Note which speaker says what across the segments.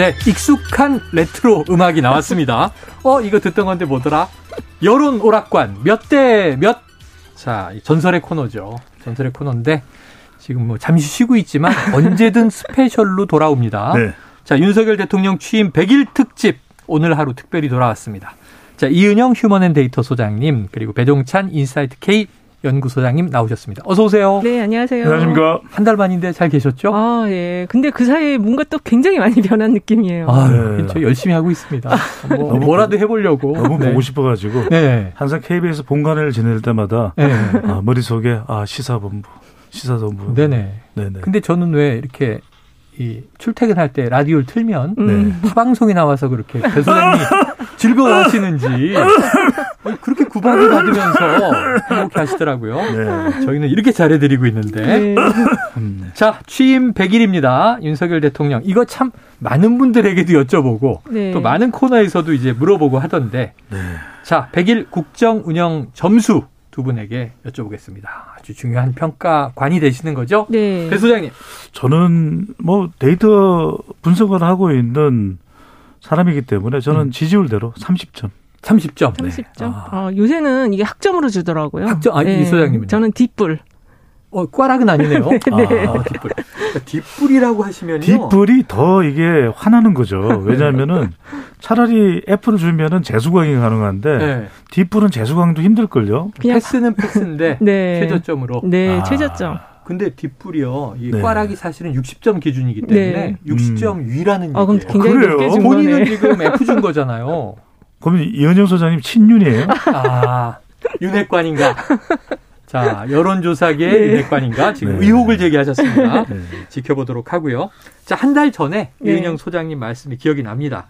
Speaker 1: 네, 익숙한 레트로 음악이 나왔습니다. 어, 이거 듣던 건데 뭐더라? 여론 오락관 몇 대 몇? 자, 전설의 코너죠. 전설의 코너인데 지금 뭐 잠시 쉬고 있지만 언제든 스페셜로 돌아옵니다. 네. 자, 윤석열 대통령 취임 100일 특집 오늘 하루 특별히 돌아왔습니다. 자, 이은영 휴먼앤데이터 소장님 그리고 배종찬 인사이트 K 연구소장님 나오셨습니다. 어서 오세요.
Speaker 2: 네, 안녕하세요.
Speaker 3: 안녕하십니까.
Speaker 1: 한달 만인데 잘 계셨죠?
Speaker 2: 아, 예. 근데 그 사이에 뭔가 또 굉장히 많이 변한 느낌이에요.
Speaker 1: 아, 네. 저 열심히 하고 있습니다. 뭐, 뭐라도 해보려고.
Speaker 3: 너무 네. 보고 싶어가지고. 네. 항상 KBS 본관을 지낼 때마다 네. 아, 머릿속에 아, 시사본부, 시사본부.
Speaker 1: 네네. 네네. 근데 저는 왜 이렇게 이 출퇴근할 때 라디오를 틀면 음. 타방송에 나와서 그렇게 배 소장님이 즐거워하시는지 그렇게 구박을 받으면서 행복해 하시더라고요. 네. 저희는 이렇게 잘해드리고 있는데. 네. 음. 자, 취임 100일입니다. 윤석열 대통령. 이거 참 많은 분들에게도 여쭤보고 네. 또 많은 코너에서도 이제 물어보고 하던데. 네. 자, 100일 국정 운영 점수 두 분에게 여쭤보겠습니다. 아주 중요한 평가관이 되시는 거죠? 네. 배 소장님.
Speaker 3: 저는 뭐 데이터 분석을 하고 있는 사람이기 때문에 저는 음. 지지율대로 30점.
Speaker 1: 30점.
Speaker 2: 30점. 네. 아. 어, 요새는 이게 학점으로 주더라고요.
Speaker 1: 학점, 아, 네. 이 소장님은.
Speaker 2: 저는 뒷불.
Speaker 1: 어, 꽈락은 아니네요. 네. 아, 뒷불. 그러니까 뒷불이라고 하시면요.
Speaker 3: 뒷불이 더 이게 화나는 거죠. 왜냐하면은 차라리 F를 주면은 재수강이 가능한데 네. 뒷불은 재수강도 힘들걸요.
Speaker 1: 그냥 패스는 패스인데 네. 최저점으로.
Speaker 2: 네, 아. 최저점.
Speaker 1: 근데 뒷불이요. 이 네. 꽈락이 사실은 60점 기준이기 때문에 네. 60점 음. 위라는
Speaker 2: 아, 그럼 굉장히 아, 준
Speaker 1: 본인은 거네. 지금 F 준 거잖아요.
Speaker 3: 그럼 이현영 소장님 친윤이에요?
Speaker 1: 아, 윤핵관인가? 자, 여론조사계 네. 윤핵관인가? 지금 네. 의혹을 제기하셨습니다. 네. 지켜보도록 하고요. 자, 한 달 전에 네. 이은영 소장님 말씀이 기억이 납니다.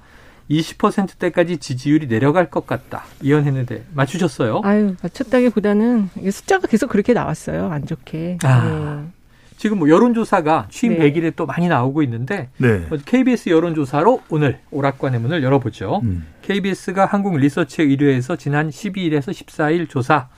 Speaker 1: 20%대까지 지지율이 내려갈 것 같다. 이언했는데 맞추셨어요?
Speaker 2: 아유, 맞췄다기보다는 숫자가 계속 그렇게 나왔어요. 안 좋게. 아. 네.
Speaker 1: 지금 뭐 여론조사가 취임 네. 100일에 또 많이 나오고 있는데 네. KBS 여론조사로 오늘 오락관의 문을 열어보죠. 음. KBS가 한국 리서치 의뢰에서 지난 12일에서 14일 조사.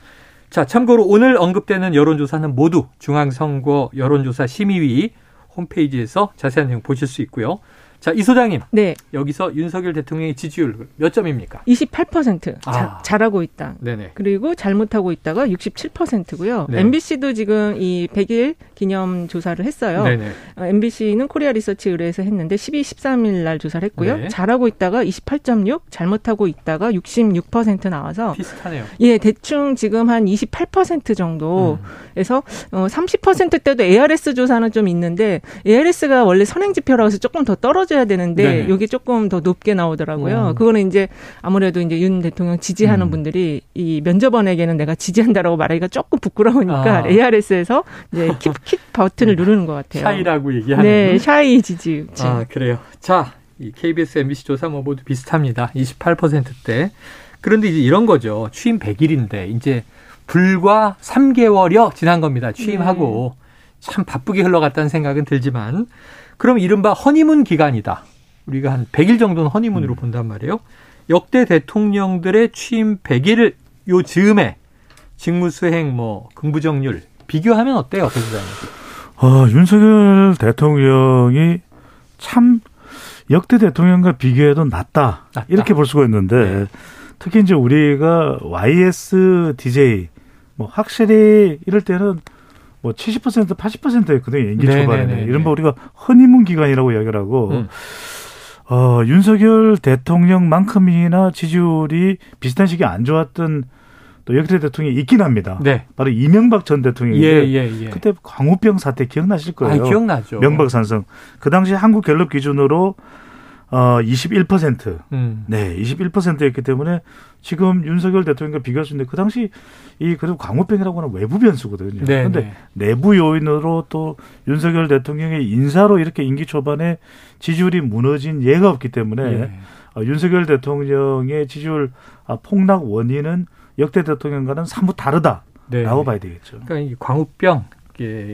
Speaker 1: 자, 참고로 오늘 언급되는 여론조사는 모두 중앙선거 여론조사 심의위 홈페이지에서 자세한 내용 보실 수 있고요. 자, 이 소장님. 네. 여기서 윤석열 대통령의 지지율 몇 점입니까?
Speaker 2: 28%. 아. 자, 잘하고 있다. 네네. 그리고 잘못하고 있다가 67%고요. 네. MBC도 지금 이 100일 기념 조사를 했어요. 네네. 어, MBC는 코리아 리서치 의뢰에서 했는데 12, 13일 날 조사를 했고요. 네. 잘하고 있다가 28.6, 잘못하고 있다가 66% 나와서
Speaker 1: 비슷하네요.
Speaker 2: 예, 대충 지금 한 28% 정도에서 음. 어, 30%대도 ARS 조사는 좀 있는데 ARS가 원래 선행 지표라고 해서 조금 더 떨어져 떨어져야 되는데 네 여기 조금 더 높게 나오더라고요. 음. 그거는 이제 아무래도 이제 윤 대통령 지지하는 음. 분들이 이 면접원에게는 내가 지지한다라고 말하기가 조금 부끄러우니까 아. ARS에서 이제 킥, 킥 버튼을 누르는 것 같아요.
Speaker 1: 샤이라고 얘기하는.
Speaker 2: 네, 샤이 지지.
Speaker 1: 아 그래요. 자, 이 KBS, MBC 조사 뭐 모두 비슷합니다. 28%대. 그런데 이제 이런 거죠. 취임 100일인데 이제 불과 3개월여 지난 겁니다. 취임하고 네. 참 바쁘게 흘러갔다는 생각은 들지만 그럼 이른바 허니문 기간이다. 우리가 한 100일 정도는 허니문으로 음. 본단 말이에요. 역대 대통령들의 취임 100일 요 즈음에 직무 수행 뭐 긍부 정률 비교하면 어때요, 교수장님?
Speaker 3: 어, 윤석열 대통령이 참 역대 대통령과 비교해도 낫다. 낫다. 이렇게 볼 수가 있는데 네. 특히 이제 우리가 YS DJ 뭐 확실히 이럴 때는 뭐 70% 80%였거든요. 연기 초반에. 이른바 우리가 허니문 기간이라고 이야기를 하고 음. 어, 윤석열 대통령만큼이나 지지율이 비슷한 시기에 안 좋았던 또 역대 대통령이 있긴 합니다. 네. 바로 이명박 전 대통령인데 예, 예, 예. 그때 광우병 사태 기억나실 거예요.
Speaker 1: 아, 기억나죠.
Speaker 3: 명박 산성. 그 당시 한국 갤럽 기준으로 어 21%. 음. 네, 21%였기 때문에 지금 윤석열 대통령과 비교할 수 있는데 그 당시 이 그래도 광우병이라고 하는 외부 변수거든요. 네, 그런데 네. 내부 요인으로 또 윤석열 대통령의 인사로 이렇게 임기 초반에 지지율이 무너진 예가 없기 때문에 네. 어, 윤석열 대통령의 지지율 아, 폭락 원인은 역대 대통령과는 사뭇 다르다라고 네. 봐야 되겠죠.
Speaker 1: 그러니까 이 광우병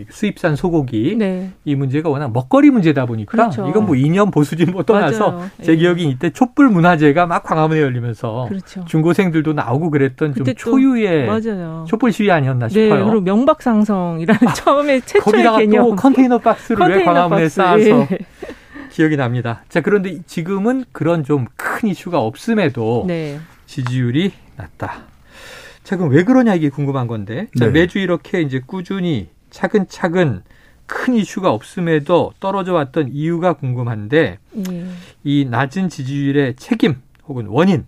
Speaker 1: 수입산 소고기 네. 이 문제가 워낙 먹거리 문제다 보니까 그렇죠. 이건 뭐 이념 보수진 뭐 떠나서 맞아요. 제 예. 기억이 이때 촛불 문화제가 막 광화문에 열리면서 그렇죠. 중고생들도 나오고 그랬던 좀 초유의 맞아요. 촛불 시위 아니었나 네, 싶어요.
Speaker 2: 그리고 명박상성이라는 처음에 최초의
Speaker 1: 거기다가
Speaker 2: 개념.
Speaker 1: 또 컨테이너 박스를 컨테이너 왜 광화문에 박스. 쌓아서 예. 기억이 납니다. 자, 그런데 지금은 그런 좀 큰 이슈가 없음에도 네. 지지율이 낮다. 자, 그럼 왜 그러냐 이게 궁금한 건데. 자, 네. 매주 이렇게 이제 꾸준히 차근차근 큰 이슈가 없음에도 떨어져 왔던 이유가 궁금한데 예. 이 낮은 지지율의 책임 혹은 원인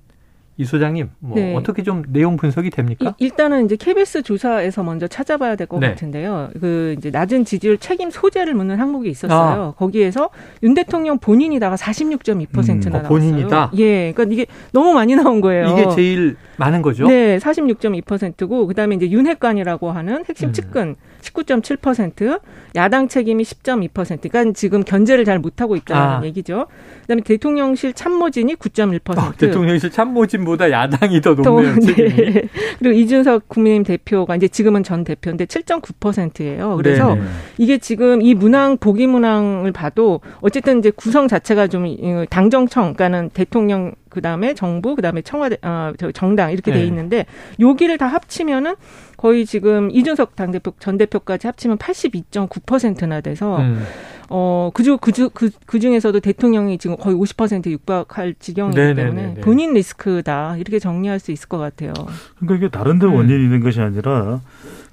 Speaker 1: 이 소장님 뭐 네. 어떻게 좀 내용 분석이 됩니까?
Speaker 2: 일단은 이제 KBS 조사에서 먼저 찾아봐야 될것 네. 같은데요. 그 이제 낮은 지지율 책임 소재를 묻는 항목이 있었어요. 아. 거기에서 윤 대통령 본인이다가 46.2%나 음, 어,
Speaker 1: 본인이다.
Speaker 2: 예, 그러니까 이게 너무 많이 나온 거예요.
Speaker 1: 이게 제일 많은 거죠?
Speaker 2: 네, 46.2%고 그다음에 이제 윤핵관이라고 하는 핵심 음. 측근 19.7%, 야당 책임이 10.2%. 그러니까 지금 견제를 잘 못하고 있다는 아. 얘기죠. 그다음에 대통령실 참모진이 9.1%. 아,
Speaker 1: 대통령실 참모진 보다 야당이 더 높네요. 네.
Speaker 2: 그리고 이준석 국민의힘 대표가 이제 지금은 전 대표인데 7.9%예요. 그래서 네네. 이게 지금 이 문항 보기 문항을 봐도 어쨌든 이제 구성 자체가 좀 당정청 그러니까는 대통령 그다음에 정부 그다음에 청와대 어, 정당 이렇게 돼 네. 있는데 여기를 다 합치면은 거의 지금 이준석 당대표 전 대표까지 합치면 82.9%나 돼서 음. 어 그중 그중 그, 그 중에서도 대통령이 지금 거의 50% 육박할 지경이기 네네네네. 때문에 본인 리스크다 이렇게 정리할 수 있을 것 같아요.
Speaker 3: 그러니까 이게 다른데 음. 원인이 있는 것이 아니라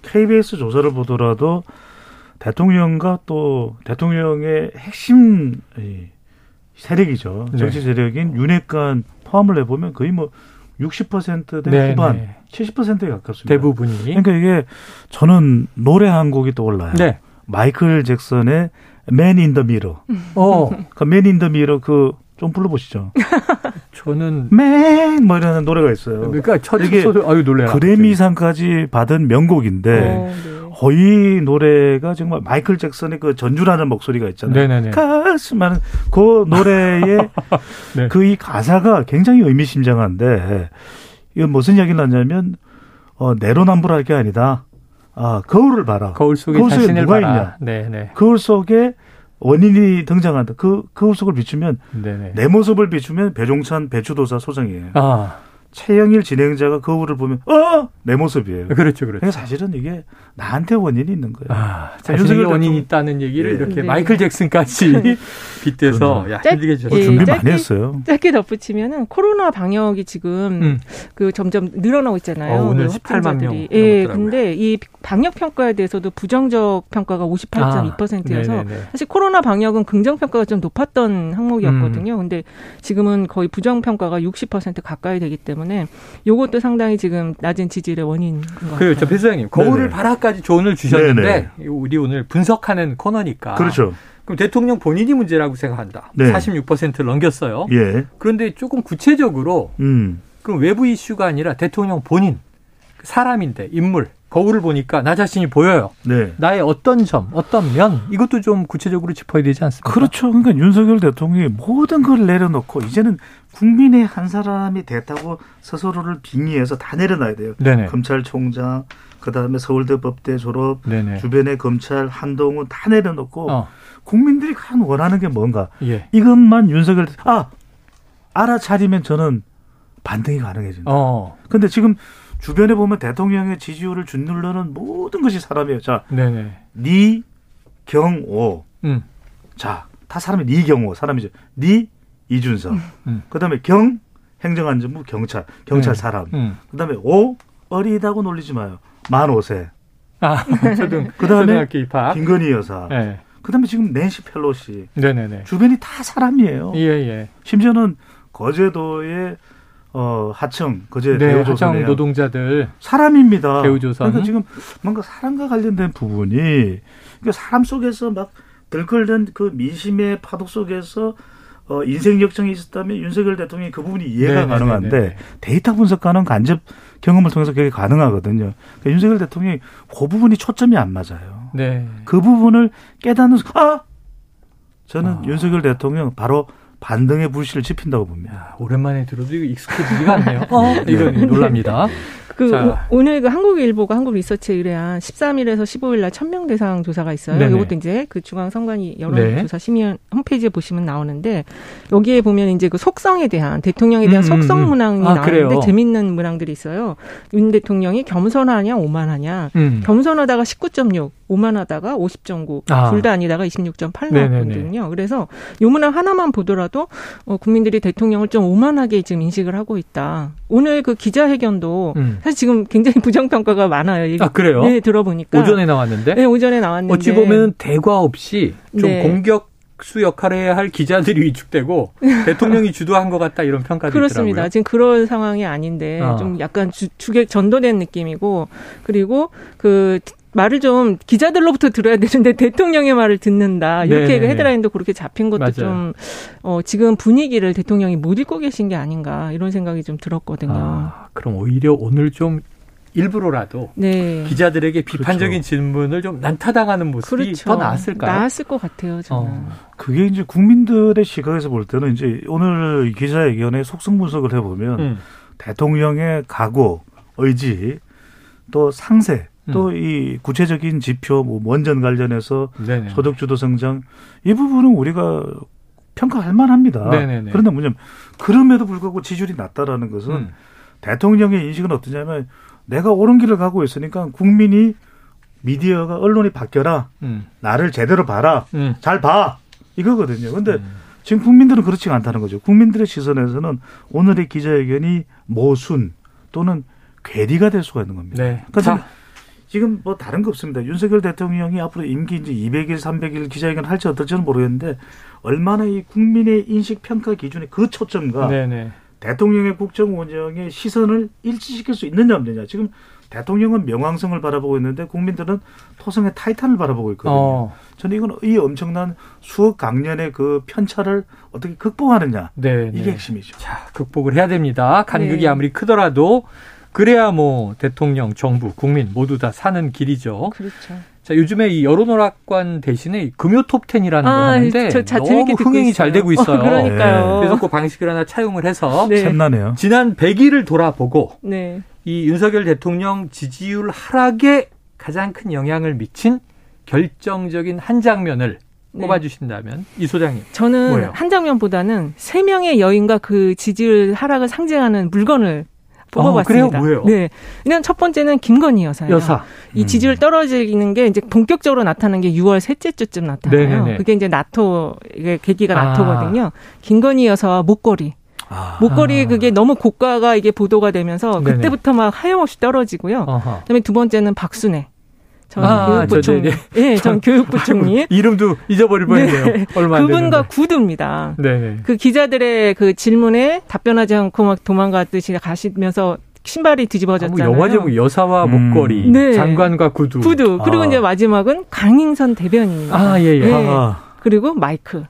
Speaker 3: KBS 조사를 보더라도 대통령과 또 대통령의 핵심 세력이죠. 네. 정치 세력인 윤핵관 포함을 해보면 거의 뭐 60%대 네, 후반, 네. 70%에 가깝습니다.
Speaker 1: 대부분이.
Speaker 3: 그러니까 이게 저는 노래 한 곡이 떠올라요. 네. 마이클 잭슨의 Man in the Mirror. 어. 그 Man in the Mirror 그좀 불러보시죠.
Speaker 1: 저는
Speaker 3: Man 뭐 이라는 노래가 있어요.
Speaker 1: 그러니까 첫 이게 아유 놀래
Speaker 3: 그래미상까지 받은 명곡인데 어, 네. 거의 노래가 정말 마이클 잭슨의 그 전주라는 목소리가 있잖아요. 네네네. 가슴하는 그 노래의 네. 그이 가사가 굉장히 의미심장한데 이거 무슨 이야기를 하냐면 어, 내로남불할 게 아니다. 아 거울을 봐라.
Speaker 1: 거울 속에, 거울 속에 누가 봐라. 있냐. 네네.
Speaker 3: 거울 속에 원인이 등장한다. 그 거울 속을 비추면 네네. 내 모습을 비추면 배종찬 배추도사 소장이에요. 아. 최영일 진행자가 거울을 보면 어 내 모습이에요.
Speaker 1: 그렇죠, 그렇죠.
Speaker 3: 그러니까 사실은 이게 나한테 원인이 있는 거예요. 아,
Speaker 1: 자신에게 원인이 있다는 얘기를 네. 이렇게 네. 마이클 잭슨까지 빗대서 야, 힘들게
Speaker 3: 주 예, 준비 짧게, 많이 했어요.
Speaker 2: 짧게 덧붙이면은 코로나 방역이 지금 음. 그 점점 늘어나고 있잖아요.
Speaker 1: 어, 오늘 18만 그 명.
Speaker 2: 예, 근데 이 방역 평가에 대해서도 부정적 평가가 58.2%여서 아, 사실 코로나 방역은 긍정 평가가 좀 높았던 항목이었거든요. 음. 근데 지금은 거의 부정 평가가 60% 가까이 되기 때문에 요것도 상당히 지금 낮은 지지율의 원인인 것 같아요.
Speaker 1: 그렇죠. 배수장님 거울을 바라까지 조언을 주셨는데 네네. 우리 오늘 분석하는 코너니까.
Speaker 3: 그렇죠.
Speaker 1: 그럼 대통령 본인이 문제라고 생각한다. 네. 46%를 넘겼어요. 예. 그런데 조금 구체적으로 음. 그럼 외부 이슈가 아니라 대통령 본인 사람인데 인물 거울을 보니까 나 자신이 보여요. 네. 나의 어떤 점, 어떤 면 이것도 좀 구체적으로 짚어야 되지 않습니까?
Speaker 3: 그렇죠. 그러니까 윤석열 대통령이 모든 걸 내려놓고 이제는 국민의 한 사람이 됐다고 스스로를 빙의해서 다 내려놔야 돼요. 네네. 검찰총장, 그다음에 서울대 법대 졸업, 네네. 주변의 검찰 한동훈 다 내려놓고 어. 국민들이 간 원하는 게 뭔가 예. 이것만 윤석열 아 알아차리면 저는 반등이 가능해진다. 어. 근데 지금 주변에 보면 대통령의 지지율을 준누르는 모든 것이 사람이에요. 자, 네네. 니, 경오. 음. 자, 다 사람이 니, 경오. 사람이죠. 니, 이준석. 음. 음. 그 다음에 경, 행정안전부 경찰. 경찰 네. 사람. 음. 그 다음에 오, 어리다고 놀리지 마요. 만 5세.
Speaker 1: 아, 초등,
Speaker 3: 그 다음에 김건희 여사. 네. 그 다음에 지금 낸시 펠로시. 네네네. 주변이 다 사람이에요. 예, 예. 심지어는 거제도의 어, 하청, 그제
Speaker 1: 네, 대우조선 하청 노동자들
Speaker 3: 사람입니다.
Speaker 1: 대우조선.
Speaker 3: 그러니까 지금 뭔가 사람과 관련된 부분이 그러니까 사람 속에서 막 들끓는 그 민심의 파도 속에서 어, 인생 역정이 있었다면 윤석열 대통령이 그 부분이 이해가 네네네네. 가능한데 데이터 분석가는 간접 경험을 통해서 그게 가능하거든요. 그러니까 윤석열 대통령이 그 부분이 초점이 안 맞아요. 네. 그 부분을 깨닫는 아 저는 아. 윤석열 대통령 바로 반등의 불씨를 지핀다고 봅니다.
Speaker 1: 야, 오랜만에 들어도 이거 익숙해지지가 않네요. 어, 이건 놀랍니다.
Speaker 2: 그 자. 오늘 그 한국일보가 한국리서치에 의뢰한 13일에서 15일 날 1000명 대상 조사가 있어요. 네네. 이것도 이제 그 중앙선관위 여론조사 네. 심의원 홈페이지에 보시면 나오는데 여기에 보면 이제 그 속성에 대한 대통령에 대한 음, 음 속성 음. 문항이 아, 나오는데 그래요? 재밌는 문항들이 있어요. 윤 대통령이 겸손하냐 오만하냐. 음. 겸손하다가 19.6, 오만하다가 50.9, 아. 둘다 아니다가 26.8 나왔거든요. 그래서 요 문항 하나만 보더라도 어, 국민들이 대통령을 좀 오만하게 지금 인식을 하고 있다. 오늘 그 기자회견도 음. 사실 지금 굉장히 부정평가가 많아요.
Speaker 1: 아, 그래요?
Speaker 2: 네, 들어보니까.
Speaker 1: 오전에 나왔는데?
Speaker 2: 네, 오전에 나왔는데.
Speaker 1: 어찌 보면 대과 없이 좀 네. 공격 수 역할을 해야 할 기자들이 위축되고 대통령이 주도한 것 같다 이런 평가도
Speaker 2: 그렇습니다.
Speaker 1: 있더라고요.
Speaker 2: 지금 그런 상황이 아닌데 어. 좀 약간 주, 주객 전도된 느낌이고 그리고 그 말을 좀 기자들로부터 들어야 되는데 대통령의 말을 듣는다 이렇게 네네. 헤드라인도 그렇게 잡힌 것도 맞아요. 좀 어, 지금 분위기를 대통령이 못 읽고 계신 게 아닌가 이런 생각이 좀 들었거든요. 아,
Speaker 1: 그럼 오히려 오늘 좀 일부러라도 네. 기자들에게 비판적인 그렇죠. 질문을 좀 난타당하는 모습이 그렇죠. 더 나았을까요?
Speaker 2: 나았을 것 같아요. 저는. 어.
Speaker 3: 그게 이제 국민들의 시각에서 볼 때는 이제 오늘 기자회견의 속성 분석을 해보면 음. 대통령의 각오, 의지, 또 상세 또이 음. 구체적인 지표, 뭐 원전 관련해서 네네. 소득 주도 성장 이 부분은 우리가 평가할 만합니다. 네네네. 그런데 뭐냐면 그럼에도 불구하고 지지율이 낮다라는 것은 음. 대통령의 인식은 어떠냐면 내가 옳은 길을 가고 있으니까 국민이 미디어가 언론이 바뀌어라. 음. 나를 제대로 봐라. 음. 잘 봐. 이거거든요. 근데 음. 지금 국민들은 그렇지 않다는 거죠. 국민들의 시선에서는 오늘의 기자회견이 모순 또는 괴리가 될 수가 있는 겁니다. 네. 그러니까 지금 뭐 다른 거 없습니다. 윤석열 대통령이 앞으로 임기 이제 200일, 300일 기자회견 할지 어떨지는 모르겠는데 얼마나 이 국민의 인식 평가 기준의 그 초점과 네네. 대통령의 국정 운영의 시선을 일치시킬 수 있느냐 없느냐. 지금 대통령은 명왕성을 바라보고 있는데 국민들은 토성의 타이탄을 바라보고 있거든요. 어. 저는 이건 이 엄청난 수억 강년의 그 편차를 어떻게 극복하느냐. 네, 이게 네. 핵심이죠.
Speaker 1: 자, 극복을 해야 됩니다. 간극이 네. 아무리 크더라도 그래야 뭐 대통령, 정부, 국민 모두 다 사는 길이죠.
Speaker 2: 그렇죠.
Speaker 1: 자, 요즘에 이 여론오락관 대신에 금요 톱텐이라는 아, 걸 하는데 저, 저, 너무 흥행이 잘 되고 있어요. 어,
Speaker 2: 그러니까요.
Speaker 1: 네. 그래서 그 방식을 하나 차용을 해서
Speaker 3: 네. 샘나네요.
Speaker 1: 지난 100일을 돌아보고 네. 이 윤석열 대통령 지지율 하락에 가장 큰 영향을 미친 결정적인 한 장면을 네. 꼽아주신다면 이 소장님.
Speaker 2: 저는 뭐예요? 한 장면보다는 세 명의 여인과 그 지지율 하락을 상징하는 물건을 뽑아봤습니다.
Speaker 1: 어, 그래요? 뭐예요?
Speaker 2: 네. 일단 첫 번째는 김건희 여사예요. 여사. 이 지지율 음. 떨어지는 게 이제 본격적으로 나타난 게 6월 셋째 주쯤 나타나요. 네네네. 그게 이제 나토 이게 계기가 아. 나토거든요. 김건희 여사와 목걸이. 아. 목걸이 그게 너무 고가가 이게 보도가 되면서 그때부터 막 하염없이 떨어지고요. 그다음에 두 번째는 박순애. 전 아, 교육부 총리. 예, 네, 전 교육부 총리.
Speaker 1: 이름도 잊어버릴 뻔했네요. 네. 얼마
Speaker 2: 안 그분과 구두입니다. 네. 그 기자들의 그 질문에 답변하지 않고 막 도망가듯이 가시면서 신발이 뒤집어졌잖아요.
Speaker 1: 아, 뭐 영화 제목 여사와 음. 목걸이, 네. 장관과 구두.
Speaker 2: 구두. 그리고 아. 이제 마지막은 강인선 대변인.
Speaker 1: 아, 예, 예. 네. 아.
Speaker 2: 그리고 마이크.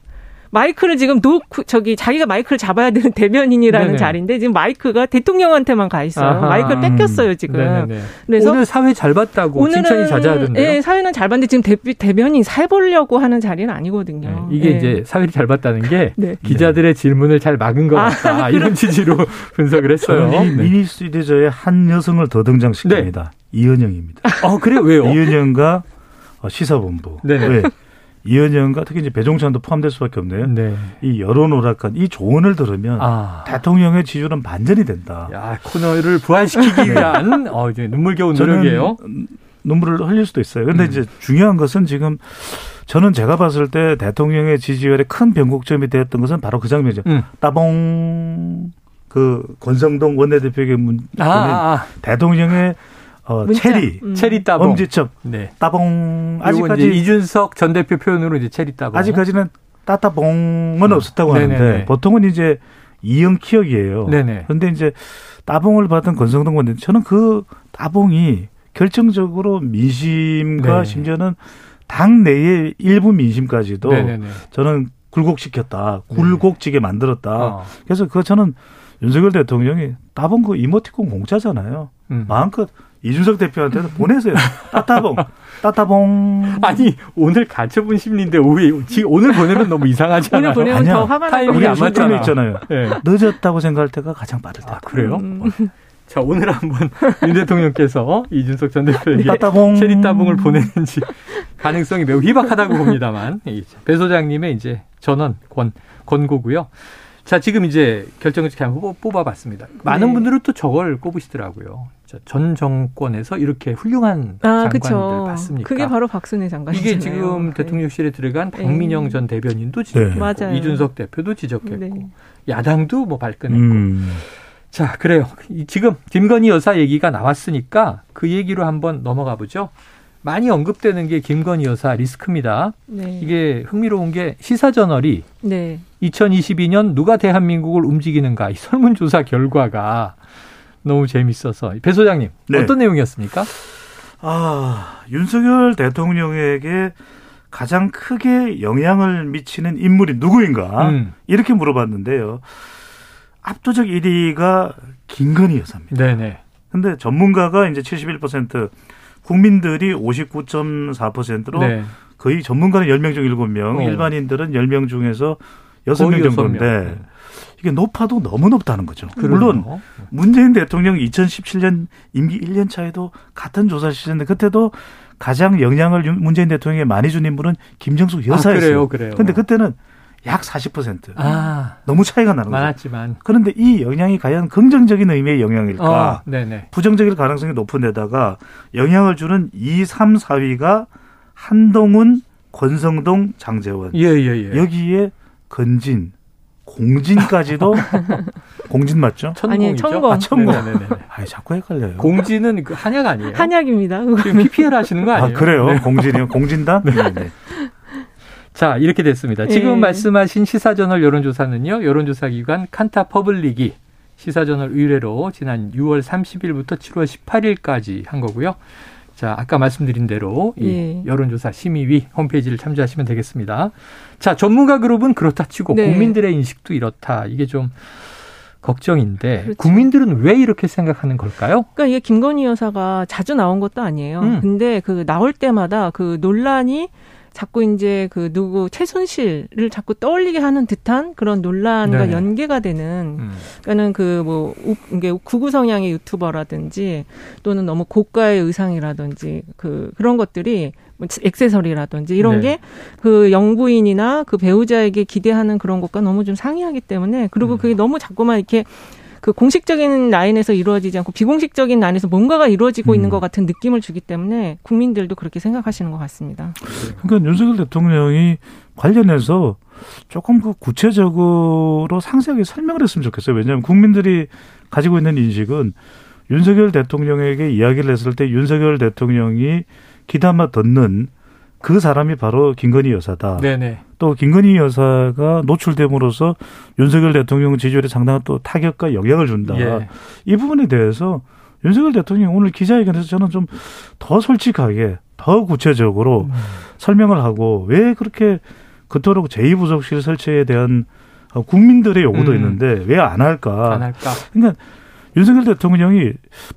Speaker 2: 마이크를 지금 놓고 저기 자기가 마이크를 잡아야 되는 대변인이라는 네네. 자리인데 지금 마이크가 대통령한테만 가 있어요. 아하. 마이크를 뺏겼어요 지금. 네네네.
Speaker 1: 그래서 오늘 사회 잘 봤다고 오늘은, 칭찬이 자자하던데요.
Speaker 2: 예, 사회는 잘 봤는데 지금 대, 대변인 사 보려고 하는 자리는 아니거든요. 네,
Speaker 1: 이게 예. 이제 사회를 잘 봤다는 게 네. 기자들의 질문을 잘 막은 것 아, 같다 아, 이런 취지로 분석을 했어요.
Speaker 3: 네. 미니 시리즈에 한 여성을 더 등장시킵니다. 네. 이은영입니다.
Speaker 1: 아 그래요? 왜요?
Speaker 3: 이은영과 시사본부. 네. 왜? 이은영과 특히 이제 배종찬도 포함될 수밖에 없네요. 네. 이 여론 오락관 이 조언을 들으면 아. 대통령의 지지율은 반전이 된다.
Speaker 1: 야 코너를 부활시키기 네. 위한 어, 이제 눈물겨운 노력이에요.
Speaker 3: 눈물을 흘릴 수도 있어요. 그런데 음. 이제 중요한 것은 지금 저는 제가 봤을 때 대통령의 지지율에 큰 변곡점이 되었던 것은 바로 그 장면이죠. 음. 따봉 그 권성동 원내대표에게 문 아, 아, 아. 대통령의 어, 체리,
Speaker 1: 음. 체리 따봉,
Speaker 3: 엄지척, 네. 따봉. 아직까지
Speaker 1: 이준석 전 대표 표현으로 이제 체리 따봉.
Speaker 3: 아직까지는 따따봉은 음. 없었다고 네네네. 하는데 보통은 이제 이형 키역이에요. 네네. 그런데 이제 따봉을 받은 권성동 원내 저는 그 따봉이 결정적으로 민심과 네. 심지어는 당 내의 일부 민심까지도 네네네. 저는 굴곡시켰다, 굴곡지게 만들었다. 어. 그래서 그 저는 윤석열 대통령이 따봉 그 이모티콘 공짜잖아요. 음. 마음껏 이준석 대표한테는 보내세요. 따따봉, 따따봉.
Speaker 1: 아니 오늘 가처분 심리인데 왜 오늘 보내면 너무 이상하잖아.
Speaker 2: 오늘 보내면 아니야. 더 화가
Speaker 1: 나. 타이밍이 안 맞잖아.
Speaker 3: 있잖아요. 네. 늦었다고 생각할 때가 가장 빠를 때. 아,
Speaker 1: 그래요? 음. 자 오늘 한번 윤 대통령께서 이준석 전 대표에게 체리 따봉을 보내는지 가능성이 매우 희박하다고 봅니다만 배 소장님의 이제 전원 권 권고고요. 자 지금 이제 결정을 한번 뽑아봤습니다. 많은 네. 분들은 또 저걸 꼽으시더라고요. 전 정권에서 이렇게 훌륭한 아, 장관들 그쵸. 봤습니까?
Speaker 2: 그게 바로 박순애 장관이잖아요.
Speaker 1: 이게 지금 네. 대통령실에 들어간 네. 박민영 네. 전 대변인도 지적했고 네. 이준석 대표도 지적했고 네. 야당도 뭐 발끈했고 음. 자, 그래요. 지금 김건희 여사 얘기가 나왔으니까 그 얘기로 한번 넘어가 보죠. 많이 언급되는 게 김건희 여사 리스크입니다. 네. 이게 흥미로운 게 시사저널이 네. 2022년 누가 대한민국을 움직이는가 이 설문조사 결과가 너무 재밌어서 배 소장님 네. 어떤 내용이었습니까?
Speaker 3: 아 윤석열 대통령에게 가장 크게 영향을 미치는 인물이 누구인가 음. 이렇게 물어봤는데요. 압도적 1위가 김건희 여사입니다. 네네. 근데 전문가가 이제 71%, 국민들이 59.4%로 네. 거의 전문가는 10명 중 7명, 어. 일반인들은 10명 중에서 6명 정도인데 네. 이게 높아도 너무 높다는 거죠. 그러네요. 물론 문재인 대통령 2017년 임기 1년 차에도 같은 조사 시즌인데 그때도 가장 영향을 문재인 대통령에 많이 준 인물은 김정숙 여사였어요. 아, 그래요, 그래요. 근데 그때는 약 40%. 아, 너무 차이가 나는 거죠. 많았지만. 그런데 이 영향이 과연 긍정적인 의미의 영향일까? 어, 부정적일 가능성이 높은 데다가 영향을 주는 2, 3, 4위가 한동훈, 권성동, 장재원. 예, 예, 예. 여기에 건진, 공진까지도 공진 맞죠?
Speaker 2: 천공이죠. 천공.
Speaker 3: 아, 천공. 네네네. 아, 자꾸 헷갈려요.
Speaker 1: 공진은 그 한약 아니에요?
Speaker 2: 한약입니다.
Speaker 1: 지금 PPL 하시는 거 아니에요?
Speaker 3: 아, 그래요? 네. 공진이요? 공진단? 네. 네.
Speaker 1: 자, 이렇게 됐습니다. 지금 예. 말씀하신 시사저널 여론조사는요, 여론조사 기관 칸타 퍼블릭이 시사저널 의뢰로 지난 6월 30일부터 7월 18일까지 한 거고요. 자, 아까 말씀드린 대로 이 예. 여론조사 심의위 홈페이지를 참조하시면 되겠습니다. 자, 전문가 그룹은 그렇다 치고 네. 국민들의 인식도 이렇다. 이게 좀 걱정인데 그렇죠. 국민들은 왜 이렇게 생각하는 걸까요?
Speaker 2: 그러니까 이게 김건희 여사가 자주 나온 것도 아니에요. 음. 근데 그 나올 때마다 그 논란이 자꾸 이제 그 누구 최순실을 자꾸 떠올리게 하는 듯한 그런 논란과 네. 연계가 되는 음. 그러니까는 그 뭐 이게 구구 성향의 유튜버라든지 또는 너무 고가의 의상이라든지 그 그런 것들이 뭐 액세서리라든지 이런 네. 게그 영부인이나 그 배우자에게 기대하는 그런 것과 너무 좀 상이하기 때문에 그리고 음. 그게 너무 자꾸만 이렇게 그 공식적인 라인에서 이루어지지 않고 비공식적인 라인에서 뭔가가 이루어지고 음. 있는 것 같은 느낌을 주기 때문에 국민들도 그렇게 생각하시는 것 같습니다.
Speaker 3: 그러니까 윤석열 대통령이 관련해서 조금 그 구체적으로 상세하게 설명을 했으면 좋겠어요. 왜냐하면 국민들이 가지고 있는 인식은 윤석열 대통령에게 이야기를 했을 때 윤석열 대통령이 기담아 듣는 그 사람이 바로 김건희 여사다. 네네. 또 김건희 여사가 노출됨으로써 윤석열 대통령 지지율에 상당한 또 타격과 영향을 준다. 예. 이 부분에 대해서 윤석열 대통령이 오늘 기자회견에서 저는 좀 더 솔직하게 더 구체적으로 음. 설명을 하고 왜 그렇게 그토록 제2부속실 설치에 대한 국민들의 요구도 음. 있는데 왜 안 할까? 안 할까? 그러니까 윤석열 대통령이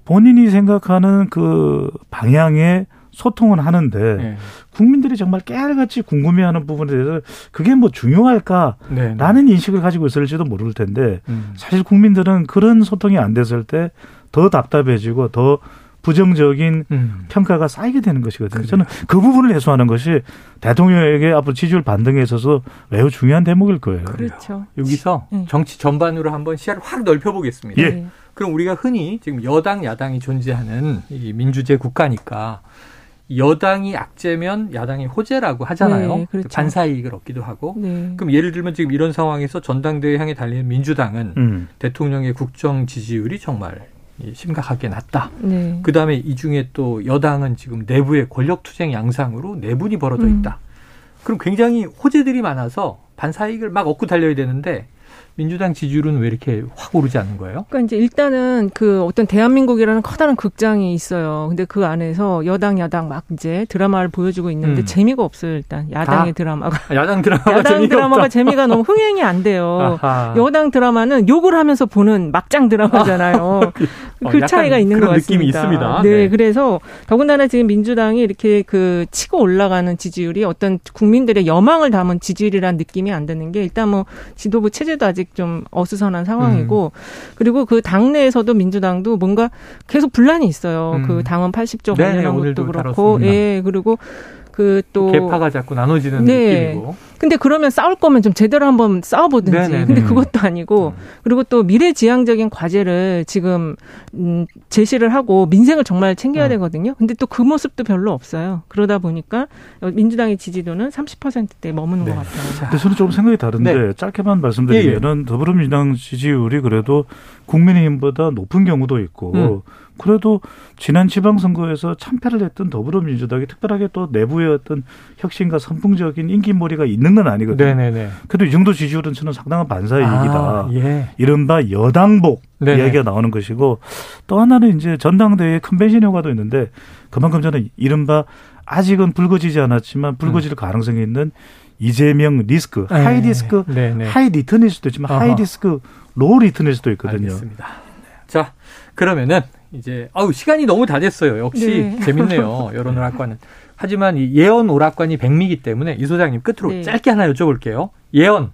Speaker 3: 본인이 생각하는 그 방향에 소통은 하는데 네. 국민들이 정말 깨알같이 궁금해하는 부분에 대해서 그게 뭐 중요할까라는 네, 네. 인식을 가지고 있을지도 모를 텐데 음. 사실 국민들은 그런 소통이 안 됐을 때 더 답답해지고 더 부정적인 음. 평가가 쌓이게 되는 것이거든요. 그래요. 저는 그 부분을 해소하는 것이 대통령에게 앞으로 지지율 반등에 있어서 매우 중요한 대목일 거예요.
Speaker 2: 그렇죠.
Speaker 1: 여기서 네. 정치 전반으로 한번 시야를 확 넓혀보겠습니다. 예. 그럼 우리가 흔히 지금 여당, 야당이 존재하는 이 민주제 국가니까 여당이 악재면 야당이 호재라고 하잖아요. 네, 그렇죠. 반사 이익을 얻기도 하고. 네. 그럼 예를 들면 지금 이런 상황에서 전당대회 향해 달리는 민주당은 음. 대통령의 국정 지지율이 정말 심각하게 낮다. 네. 그 다음에 이 중에 또 여당은 지금 내부의 권력 투쟁 양상으로 내분이 벌어져 음. 있다. 음. 그럼 굉장히 호재들이 많아서 반사 이익을 막 얻고 달려야 되는데 민주당 지지율은 왜 이렇게 확 오르지 않는 거예요?
Speaker 2: 그러니까 이제 일단은 그 어떤 대한민국이라는 커다란 극장이 있어요. 근데 그 안에서 여당 야당 막 이제 드라마를 보여주고 있는데 음. 재미가 없어요. 일단 야당의 아, 드라마가
Speaker 1: 야당 드라마가
Speaker 2: 야당
Speaker 1: 재미가
Speaker 2: 드라마가
Speaker 1: 없다.
Speaker 2: 재미가 너무 흥행이 안 돼요. 아하. 여당 드라마는 욕을 하면서 보는 막장 드라마잖아요. 아, 그 차이가 있는 것 같습니다.
Speaker 1: 느낌이 있습니다.
Speaker 2: 네, 네, 그래서 더군다나 지금 민주당이 이렇게 그 치고 올라가는 지지율이 어떤 국민들의 여망을 담은 지지율이라는 느낌이 안 드는 게 일단 뭐 지도부 체제 도 아직 좀 어수선한 상황이고 음. 그리고 그 당내에서도 민주당도 뭔가 계속 분란이 있어요. 음. 그 당원 80조 관련한 것도 그렇고 다뤘습니다. 예 그리고 그 또
Speaker 1: 개파가 자꾸 나눠지는 네. 느낌이고.
Speaker 2: 근데 그러면 싸울 거면 좀 제대로 한번 싸워보든지. 네네네. 근데 그것도 아니고 음. 그리고 또 미래지향적인 과제를 지금 음, 제시를 하고 민생을 정말 챙겨야 음. 되거든요. 근데 또 그 모습도 별로 없어요. 그러다 보니까 민주당의 지지도는 30%대에 머무는 네. 것 같아요.
Speaker 3: 근데 저는 좀 생각이 다른데 네. 짧게만 말씀드리면은 예, 예. 더불어민주당 지지율이 그래도 국민의힘보다 높은 경우도 있고 음. 그래도 지난 지방선거에서 참패를 했던 더불어민주당이 특별하게 또 내부의 어떤 혁신과 선풍적인 인기몰이가 있는 건 아니거든요. 네네네. 그래도 이 정도 지지율은 저는 상당한 반사이익이다. 아, 예. 이른바 여당복 네네. 이야기가 나오는 것이고 또 하나는 이제 전당대회 컨벤션 효과도 있는데 그만큼 저는 이른바 아직은 불거지지 않았지만 불거질 음. 가능성이 있는 이재명 리스크, 네. high risk, 네네. high return일 수도 있지만 어허. high risk, low return일 수도 있거든요.
Speaker 1: 알겠습니다. 자, 그러면은 이제 아우 시간이 너무 다 됐어요. 역시 네. 재밌네요. 여론 오락관은. 하지만 이 예언 오락관이 백미기 때문에 이 소장님 끝으로 네. 짧게 하나 여쭤볼게요. 예언.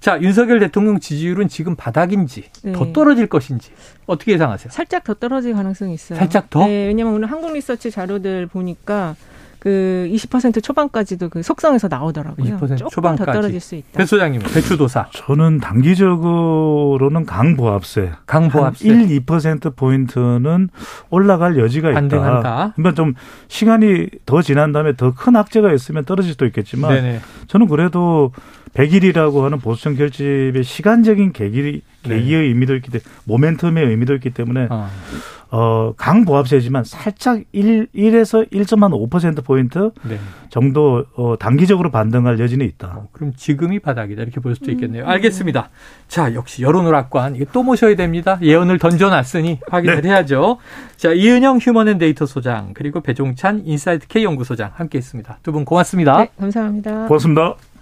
Speaker 1: 자, 윤석열 대통령 지지율은 지금 바닥인지 네. 더 떨어질 것인지 어떻게 예상하세요?
Speaker 2: 살짝 더 떨어질 가능성이 있어요.
Speaker 1: 살짝 더?
Speaker 2: 네, 왜냐면 오늘 한국 리서치 자료들 보니까 그 20% 초반까지도 그 속성에서 나오더라고요. 20% 조금 초반까지. 더 떨어질 수 있다.
Speaker 1: 배 소장님, 배추도사.
Speaker 3: 저는 단기적으로는 강보합세.
Speaker 1: 강보합세.
Speaker 3: 1, 2% 포인트는 올라갈 여지가 있다.
Speaker 1: 반등한다.
Speaker 3: 그러니까 좀 시간이 더 지난 다음에 더 큰 악재가 있으면 떨어질 수도 있겠지만 네네. 저는 그래도 100일이라고 하는 보수청 결집의 시간적인 계기, 계기의 네. 의미도 있기 때문에 모멘텀의 의미도 있기 때문에 어. 어, 강보합세지만 살짝 1, 1에서 1.5% 포인트 네. 정도 어, 단기적으로 반등할 여지는 있다. 어,
Speaker 1: 그럼 지금이 바닥이다 이렇게 볼 수도 있겠네요. 음. 알겠습니다. 자, 역시 여론오락관 이게 또 모셔야 됩니다. 예언을 던져놨으니 확인을 네. 해야죠. 자, 이은영 휴먼 앤 데이터 소장 그리고 배종찬 인사이트 K 연구소장 함께 했습니다. 두 분 고맙습니다.
Speaker 2: 네, 감사합니다.
Speaker 3: 고맙습니다.